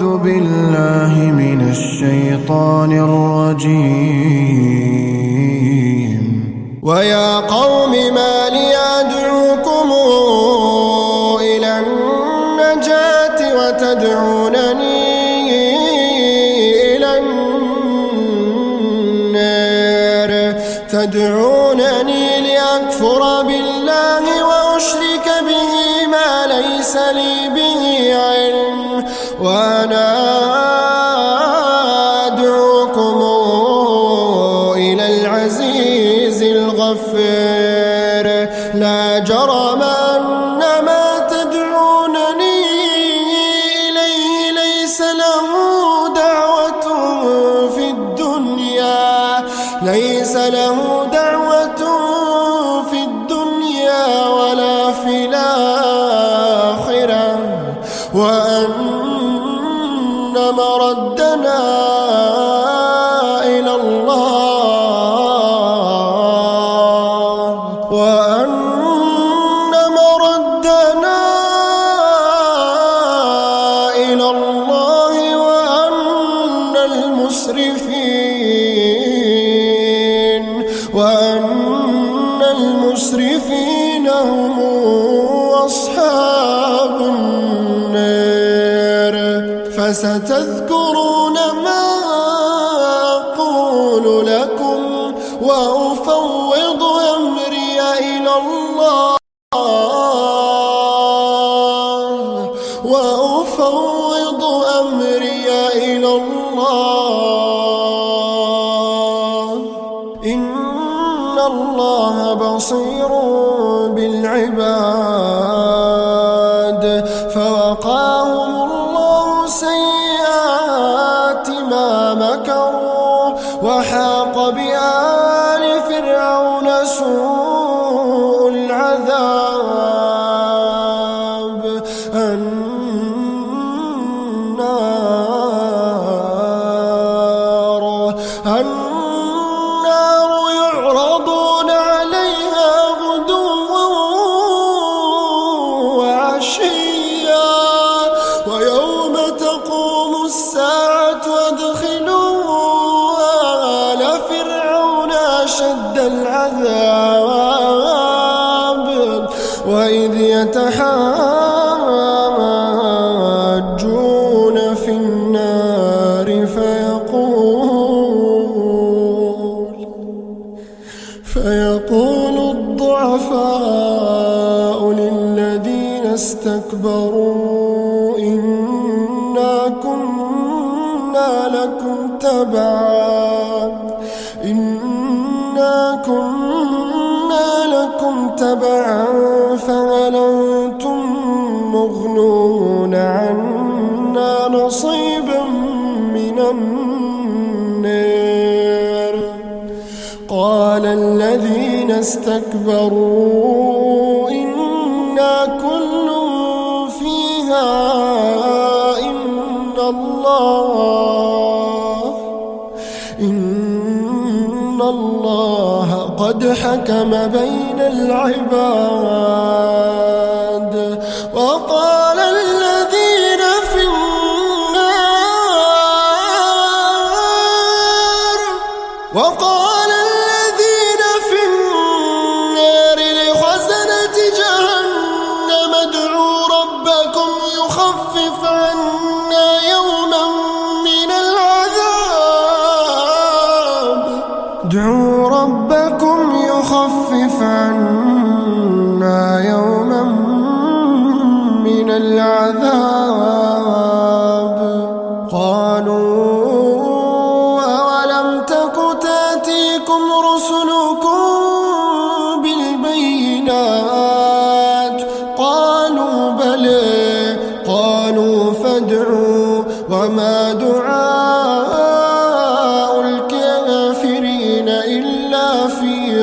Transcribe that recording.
أعوذ بالله من الشيطان الرجيم. ويا قوم ما لي أدعوكم إلى النجاة وتدعونني إلى النار. تدعونني لأكفر بالله وأشرك به ما ليس لي به وأنا أدعوكم إلى العزيز الغفار لا جرم أن ما تدعونني إليه ليس له دعوة في الدنيا. ليس له دعوة وأن مردنا إلى الله. وأن مردنا إلى الله وأن المسرفين. وأن المسرفين هم فستذكرون ما أقول لكم وأفوض أمري إلى الله. وأفوض أمري إلى الله. إن الله بصير بالعباد. فوقاهم سوء العذاب النار النار يعرضون عليها غدوا وعشيا. العذاب وإذ يتحاجون في النار فيقول فيقول الضعفاء للذين استكبروا إنا كنا لكم تبعا. كنا لكم تبعا فهل أنتم مغنون عنا نصيبا من النار. قال الذين استكبروا إنا كل الله قد حكم بين العباد وقال الذين في النار وقال الذين في النار لخزنة جهنم ادعوا ربكم يخفف عنا ادعوا ربكم يخفف عنا يوما من العذاب. قالوا أولم تك تأتيكم رسلكم